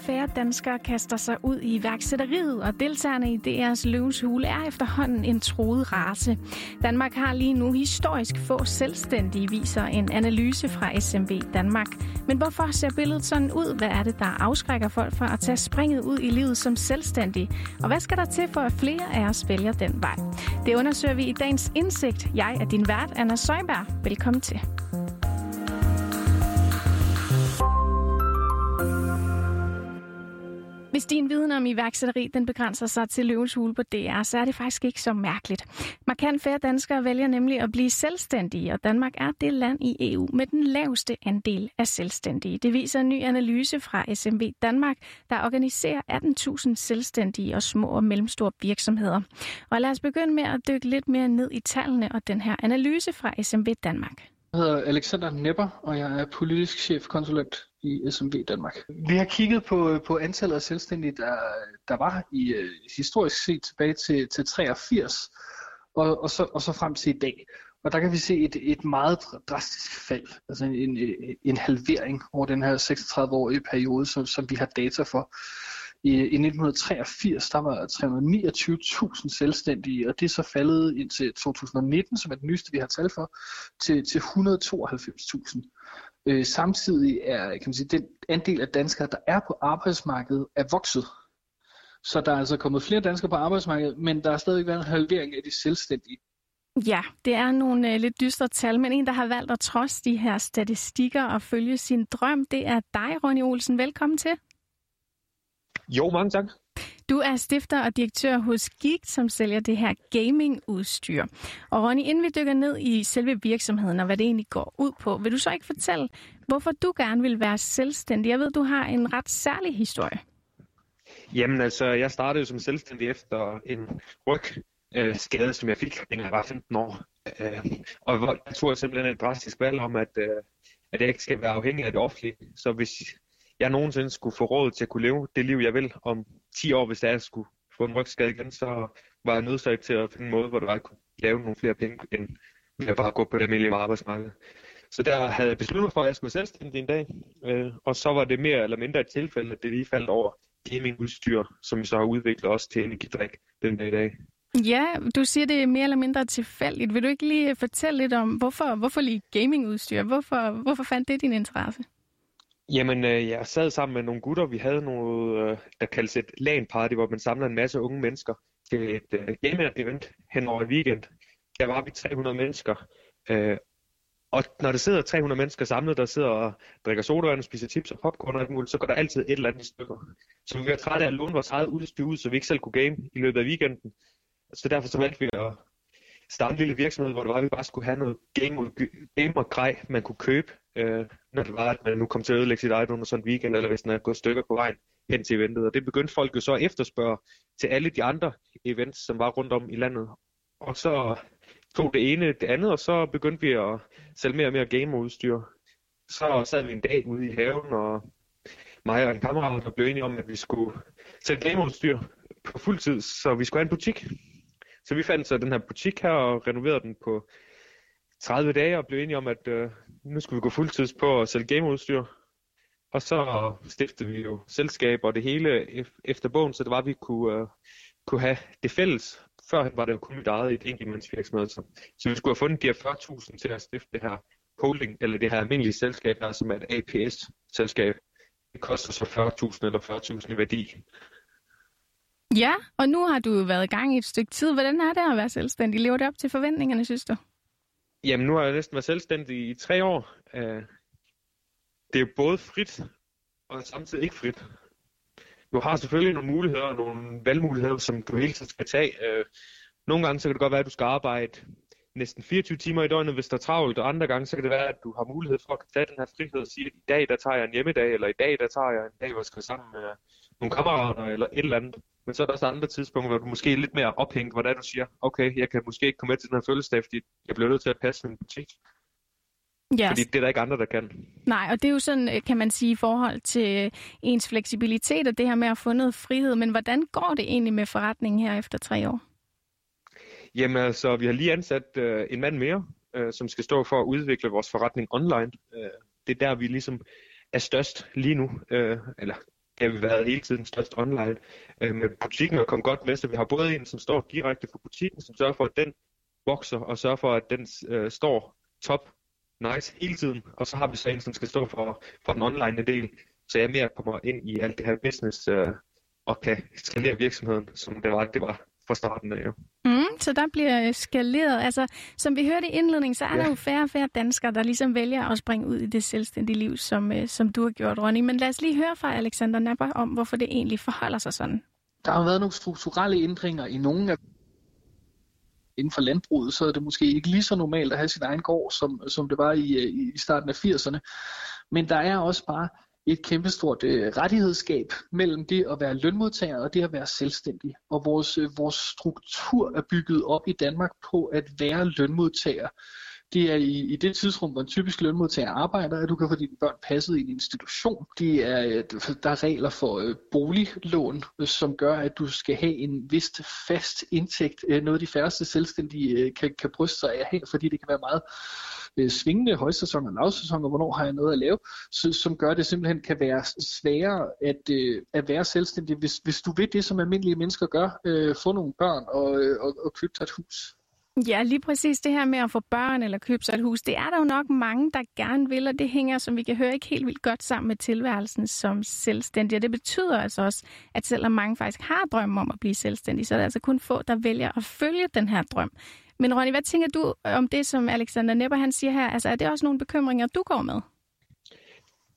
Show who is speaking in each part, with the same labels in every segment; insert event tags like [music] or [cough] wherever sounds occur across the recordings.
Speaker 1: færre danskere kaster sig ud i iværksætteriet, og deltagerne i DR's Løvens Hule er efterhånden en troet race. Danmark har lige nu historisk få selvstændige, viser en analyse fra SMB Danmark. Men hvorfor ser billedet sådan ud? Hvad er det, der afskrækker folk fra at tage springet ud i livet som selvstændig? Og hvad skal der til for, at flere af os vælger den vej? Det undersøger vi i dagens indsigt. Jeg er din vært, Anna Søjberg. Velkommen til. Hvis din viden om iværksætteri den begrænser sig til løvens hule på DR, så er det faktisk ikke så mærkeligt. Markant færre danskere vælger nemlig at blive selvstændige, og Danmark er det land i EU med den laveste andel af selvstændige. Det viser en ny analyse fra SMV Danmark, der organiserer 18.000 selvstændige og små og mellemstore virksomheder. Og lad os begynde med at dykke lidt mere ned i tallene og den her analyse fra SMV Danmark.
Speaker 2: Jeg hedder Alexander Nepper, og jeg er politisk chefkonsulent i SMV Danmark. Vi har kigget på, øh, på antallet af selvstændige, der, der var i øh, historisk set tilbage til, til 83, og, og, så, og så frem til i dag. Og der kan vi se et, et meget drastisk fald, altså en, en, en halvering over den her 36-årige periode, som, som vi har data for. I, I 1983 der var 329.000 selvstændige, og det er så faldet indtil 2019, som er den nyeste, vi har tal for, til, til 192.000. Øh, samtidig er kan man sige, den andel af danskere, der er på arbejdsmarkedet, er vokset. Så der er altså kommet flere danskere på arbejdsmarkedet, men der er stadig været en halvering af de selvstændige.
Speaker 1: Ja, det er nogle øh, lidt dystre tal, men en, der har valgt at trods de her statistikker og følge sin drøm, det er dig, Ronny Olsen. Velkommen til.
Speaker 3: Jo, mange tak.
Speaker 1: Du er stifter og direktør hos Geek, som sælger det her gamingudstyr. Og Ronny, inden vi dykker ned i selve virksomheden og hvad det egentlig går ud på, vil du så ikke fortælle, hvorfor du gerne vil være selvstændig? Jeg ved, du har en ret særlig historie.
Speaker 3: Jamen altså, jeg startede som selvstændig efter en rygskade, øh, som jeg fik, da jeg var 15 år. Øh, og jeg tog simpelthen et drastisk valg om, at, øh, at jeg ikke skal være afhængig af det offentlige. Så hvis jeg nogensinde skulle få råd til at kunne leve det liv, jeg vil om 10 år, hvis jeg skulle få en rygskade igen, så var jeg nødsaget til at finde en måde, hvor jeg kunne lave nogle flere penge, end jeg at bare gå på det almindelige arbejdsmarked. Så der havde jeg besluttet mig for, at jeg skulle selvstændig en dag, øh, og så var det mere eller mindre et tilfælde, at det lige faldt over gamingudstyr, som vi så har udviklet også til energidrik den dag i dag.
Speaker 1: Ja, du siger det er mere eller mindre tilfældigt. Vil du ikke lige fortælle lidt om, hvorfor, hvorfor lige gamingudstyr? Hvorfor, hvorfor fandt det din interesse?
Speaker 3: Jamen, øh, jeg sad sammen med nogle gutter. Vi havde noget, øh, der kaldes et LAN-party, hvor man samler en masse unge mennesker til et øh, gaming-event hen over en weekend. Der var vi 300 mennesker. Øh, og når der sidder 300 mennesker samlet, der sidder og drikker sodavand og spiser chips og popcorn og alt muligt, så går der altid et eller andet i stykker. Så vi var trætte af at låne vores eget udstyr ud, så vi ikke selv kunne game i løbet af weekenden. Så derfor så valgte vi at starte en lille virksomhed, hvor det var, at vi bare skulle have noget game, game og grej, man kunne købe, øh, når det var, at man nu kom til at ødelægge sit eget under sådan en weekend, eller hvis den er gået stykker på vejen hen til eventet. Og det begyndte folk jo så at efterspørge til alle de andre events, som var rundt om i landet. Og så tog det ene det andet, og så begyndte vi at sælge mere og mere gameudstyr. Så sad vi en dag ude i haven, og mig og en kammerat der blev enige om, at vi skulle sælge gameudstyr på fuld tid, så vi skulle have en butik. Så vi fandt så den her butik her og renoverede den på 30 dage og blev enige om, at øh, nu skulle vi gå fuldtids på at sælge gameudstyr. Og så stiftede vi jo selskab og det hele efter bogen, så det var, at vi kunne, øh, kunne have det fælles. Før var det jo kun mit eget et enkeltmandsvirksomhed. Så, så vi skulle have fundet de her 40.000 til at stifte det her holding, eller det her almindelige selskab, der som er et APS-selskab. Det koster så 40.000 eller 40.000 i værdi.
Speaker 1: Ja, og nu har du været i gang i et stykke tid. Hvordan er det at være selvstændig? Lever det op til forventningerne, synes du?
Speaker 3: Jamen, nu har jeg næsten været selvstændig i tre år. Øh, det er både frit og samtidig ikke frit. Du har selvfølgelig nogle muligheder og nogle valgmuligheder, som du hele tiden skal tage. Øh, nogle gange så kan det godt være, at du skal arbejde næsten 24 timer i døgnet, hvis der er travlt, og andre gange så kan det være, at du har mulighed for at tage den her frihed og sige, at i dag der tager jeg en hjemmedag, eller i dag der tager jeg en dag, hvor jeg skal sammen med nogle kammerater, eller et eller andet. Men så er der også andre tidspunkter, hvor du måske er lidt mere ophængt, hvor du siger, okay, jeg kan måske ikke komme med til den her fødselsdag, fordi jeg bliver nødt til at passe min butik. Yes. Fordi det er der ikke andre, der kan.
Speaker 1: Nej, og det er jo sådan, øh, kan man sige, i forhold til ens fleksibilitet og det her med at få noget frihed. Men hvordan går det egentlig med forretningen her efter tre år?
Speaker 3: Jamen altså, vi har lige ansat øh, en mand mere, øh, som skal stå for at udvikle vores forretning online. Øh, det er der, vi ligesom er størst lige nu. Øh, eller har vi været hele tiden størst online. Øh, men butikken er kommet godt med, så vi har både en, som står direkte for butikken, som sørger for, at den vokser, og sørger for, at den øh, står top nice hele tiden. Og så har vi så en, som skal stå for, for den online del, så jeg mere kommer ind i alt det her business øh, og kan skalere virksomheden, som det var, det var fra starten af. Jo.
Speaker 1: Mm, så der bliver skaleret. Altså, som vi hørte i indledningen, så er ja. der jo færre og færre danskere, der ligesom vælger at springe ud i det selvstændige liv, som, øh, som du har gjort, Ronny. Men lad os lige høre fra Alexander Napper om, hvorfor det egentlig forholder sig sådan.
Speaker 2: Der har været nogle strukturelle ændringer i nogle af inden for landbruget, så er det måske ikke lige så normalt at have sin egen gård, som, som det var i, øh, i starten af 80'erne. Men der er også bare et kæmpestort øh, rettighedsgab mellem det at være lønmodtager og det at være selvstændig. Og vores, øh, vores struktur er bygget op i Danmark på at være lønmodtager. Det er i, i det tidsrum, hvor en typisk lønmodtager arbejder, at du kan få dine børn passet i en institution. Det er, øh, der er regler for øh, boliglån, øh, som gør, at du skal have en vist fast indtægt. Øh, noget de færreste selvstændige øh, kan, kan bryste sig af her, fordi det kan være meget øh, svingende højsæson og lavsæson, og hvornår har jeg noget at lave, så, som gør, at det simpelthen kan være sværere at, øh, at være selvstændig, hvis, hvis du ved det, som almindelige mennesker gør, øh, få nogle børn og, øh, og, og købe dig et hus.
Speaker 1: Ja, lige præcis det her med at få børn eller købe sig et hus, det er der jo nok mange, der gerne vil, og det hænger, som vi kan høre, ikke helt vildt godt sammen med tilværelsen som selvstændig. Og det betyder altså også, at selvom mange faktisk har drømme om at blive selvstændige, så er det altså kun få, der vælger at følge den her drøm. Men Ronny, hvad tænker du om det, som Alexander Nepper han siger her? Altså, er det også nogle bekymringer, du går med?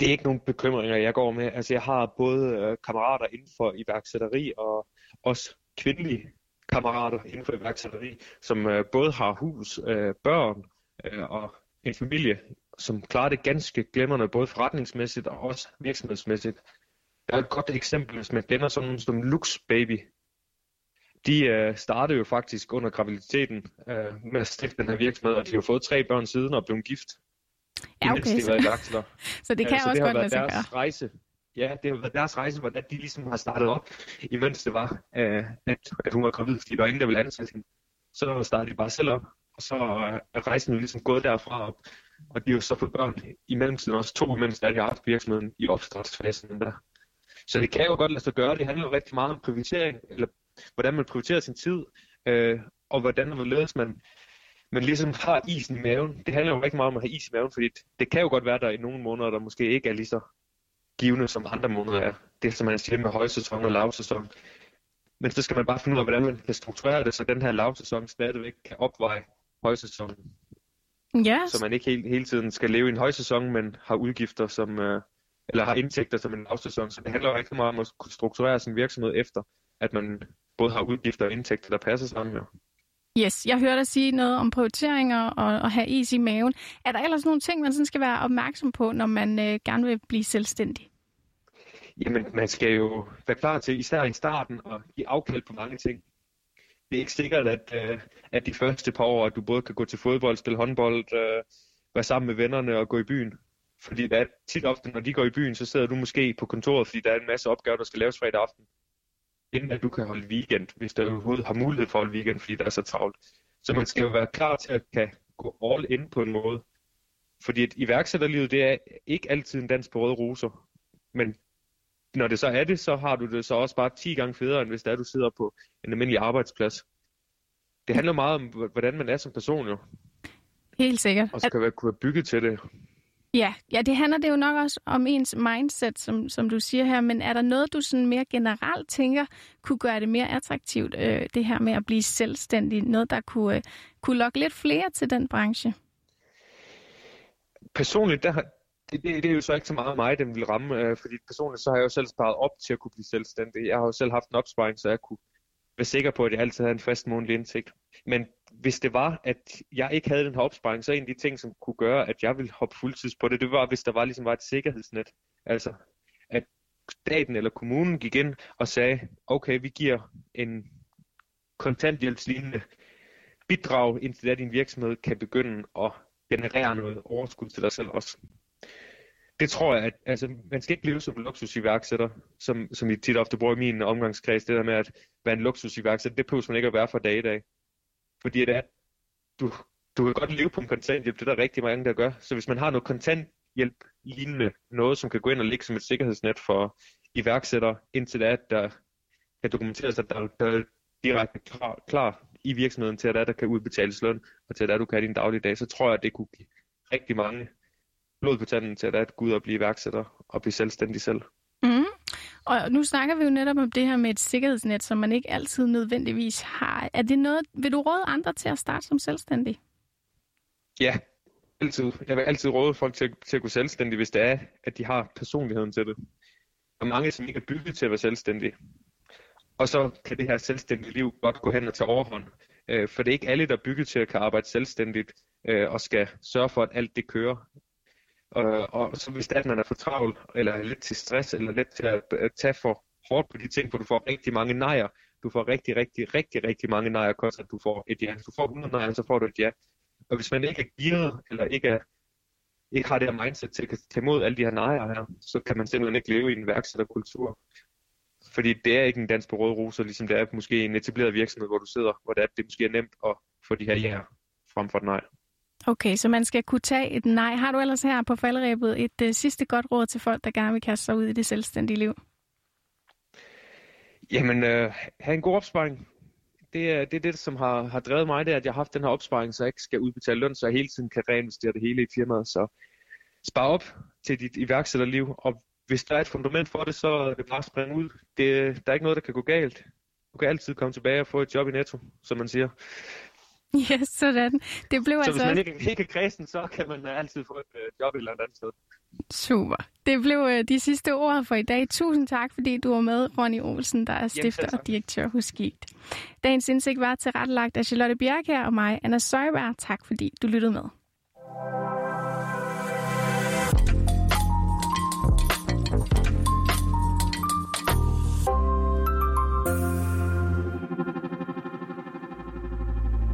Speaker 3: Det er ikke nogle bekymringer, jeg går med. Altså, jeg har både øh, kammerater inden for iværksætteri og også kvindelige kammerater inden for iværksætteri, som øh, både har hus, øh, børn øh, og en familie, som klarer det ganske glemrende, både forretningsmæssigt og også virksomhedsmæssigt. Der er et godt eksempel, hvis man kender sådan som Lux Baby, de øh, startede jo faktisk under graviditeten øh, med at stifte den her virksomhed, og de har fået tre børn siden og blevet gift.
Speaker 1: Ja, okay. De
Speaker 3: så, [laughs]
Speaker 1: så det kan ja, også godt lade sig
Speaker 3: deres rejse. Ja, det har været deres rejse, hvordan de ligesom har startet op, imens det var, øh, at, at hun var gravid, fordi der var ingen, der ville ansætte hende. Så startede de bare selv op, og så er rejsen jo ligesom gået derfra op. Og de har jo så fået børn i mellemtiden, også to, mens de har haft virksomheden i opstartsfasen der. Så det kan jo godt lade sig gøre. Det handler jo rigtig meget om prioritering, eller hvordan man prioriterer sin tid, øh, og hvordan man man, man ligesom har isen i maven. Det handler jo rigtig meget om at have is i maven, fordi det kan jo godt være, der i nogle måneder, der måske ikke er lige så givende, som andre måneder er. Det som man siger med højsæson og lavsæson. Men så skal man bare finde ud af, hvordan man kan strukturere det, så den her lavsæson stadigvæk kan opveje højsæsonen.
Speaker 1: Ja.
Speaker 3: Så man ikke hele, hele tiden skal leve i en højsæson, men har udgifter, som, øh, eller har indtægter som en lavsæson. Så det handler jo rigtig meget om at kunne strukturere sin virksomhed efter, at man både har udgifter og indtægter, der passer sammen. Jo.
Speaker 1: Yes, jeg hørte dig sige noget om prioriteringer og at have is i maven. Er der ellers nogle ting, man sådan skal være opmærksom på, når man øh, gerne vil blive selvstændig?
Speaker 3: Jamen, man skal jo være klar til, især i starten, at give afkald på mange ting. Det er ikke sikkert, at, øh, at de første par år, at du både kan gå til fodbold, spille håndbold, øh, være sammen med vennerne og gå i byen. Fordi det er tit ofte, når de går i byen, så sidder du måske på kontoret, fordi der er en masse opgaver, der skal laves fredag aften inden at du kan holde weekend, hvis du overhovedet har mulighed for at holde weekend, fordi der er så travlt. Så man skal jo være klar til at kan gå all in på en måde. Fordi et iværksætterlivet, det er ikke altid en dans på røde roser. Men når det så er det, så har du det så også bare 10 gange federe, end hvis der du sidder på en almindelig arbejdsplads. Det handler meget om, hvordan man er som person jo.
Speaker 1: Helt sikkert.
Speaker 3: Og så kan være, kunne være bygget til det.
Speaker 1: Ja, ja, det handler det jo nok også om ens mindset, som, som du siger her, men er der noget, du sådan mere generelt tænker, kunne gøre det mere attraktivt, øh, det her med at blive selvstændig? Noget, der kunne, øh, kunne lokke lidt flere til den branche?
Speaker 3: Personligt, der, det, det, det er jo så ikke så meget mig, den vil ramme, øh, fordi personligt så har jeg jo selv sparet op til at kunne blive selvstændig. Jeg har jo selv haft en opsparing, så jeg kunne være sikker på, at jeg altid havde en fast månedlig indtægt. Men hvis det var, at jeg ikke havde den her opsparing, så en af de ting, som kunne gøre, at jeg ville hoppe fuldtids på det, det var, hvis der var ligesom var et sikkerhedsnet. Altså, at staten eller kommunen gik ind og sagde, okay, vi giver en kontanthjælpslignende bidrag, indtil at din virksomhed kan begynde at generere noget overskud til dig selv også. Det tror jeg, at altså, man skal ikke leve som en luksusiværksætter, som, som I tit ofte bruger i min omgangskreds, det der med at være en luksusiværksætter, det behøver man ikke at være fra dag i dag. Fordi det er, du, du kan godt leve på en kontanthjælp, det er der rigtig mange, der gør. Så hvis man har noget kontanthjælp lignende noget, som kan gå ind og ligge som et sikkerhedsnet for iværksættere, indtil det er, at der kan dokumenteres, at der, der er direkte klar, klar i virksomheden til, at der, der kan udbetales løn, og til at der, du kan have din dagligdag, så tror jeg, at det kunne give rigtig mange blod på tanden til, at der er gå ud og blive iværksætter og blive selvstændig selv.
Speaker 1: Mm. Og nu snakker vi jo netop om det her med et sikkerhedsnet, som man ikke altid nødvendigvis har. Er det noget, vil du råde andre til at starte som selvstændig?
Speaker 3: Ja, altid. Jeg vil altid råde folk til, til at gå selvstændig, hvis det er, at de har personligheden til det. Der er mange, som ikke er bygget til at være selvstændige. Og så kan det her selvstændige liv godt gå hen og tage overhånd. Øh, for det er ikke alle, der er bygget til at kan arbejde selvstændigt øh, og skal sørge for, at alt det kører. Øh, og så hvis man er for travl, eller lidt til stress, eller lidt til at, at tage for hårdt på de ting, hvor du får rigtig mange nejer, du får rigtig, rigtig, rigtig, rigtig mange nejer, kontra at du får et ja. Hvis du får 100 nejer, så får du et ja. Og hvis man ikke er gearet, eller ikke, er, ikke har det her mindset til at tage imod alle de her nejer her, så kan man simpelthen ikke leve i en værksætterkultur. Fordi det er ikke en dans på røde roser, ligesom det er måske en etableret virksomhed, hvor du sidder, hvor det, er, det måske er nemt at få de her ja frem for et nej.
Speaker 1: Okay, så man skal kunne tage et nej. Har du ellers her på faldrebet et uh, sidste godt råd til folk, der gerne vil kaste sig ud i det selvstændige liv?
Speaker 3: Jamen, øh, have en god opsparing. Det er, det er det, som har, har drevet mig, det er, at jeg har haft den her opsparing, så jeg ikke skal udbetale løn, så jeg hele tiden kan reinvestere det hele i firmaet. Så spar op til dit iværksætterliv, og hvis der er et fundament for det, så er det bare springe ud. Det, der er ikke noget, der kan gå galt. Du kan altid komme tilbage og få et job i Netto, som man siger. [laughs]
Speaker 1: Ja, sådan. Det blev
Speaker 3: så
Speaker 1: altså...
Speaker 3: hvis man ikke, ikke er kredsen, så kan man altid få et uh, job et eller andet sted.
Speaker 1: Super. Det blev uh, de sidste ord for i dag. Tusind tak, fordi du var med, Ronny Olsen, der er stifter Jamen, og direktør hos Gigt. Dagens indsigt var tilrettelagt af Charlotte Bjerg her og mig, Anna Søjberg. Tak fordi du lyttede med.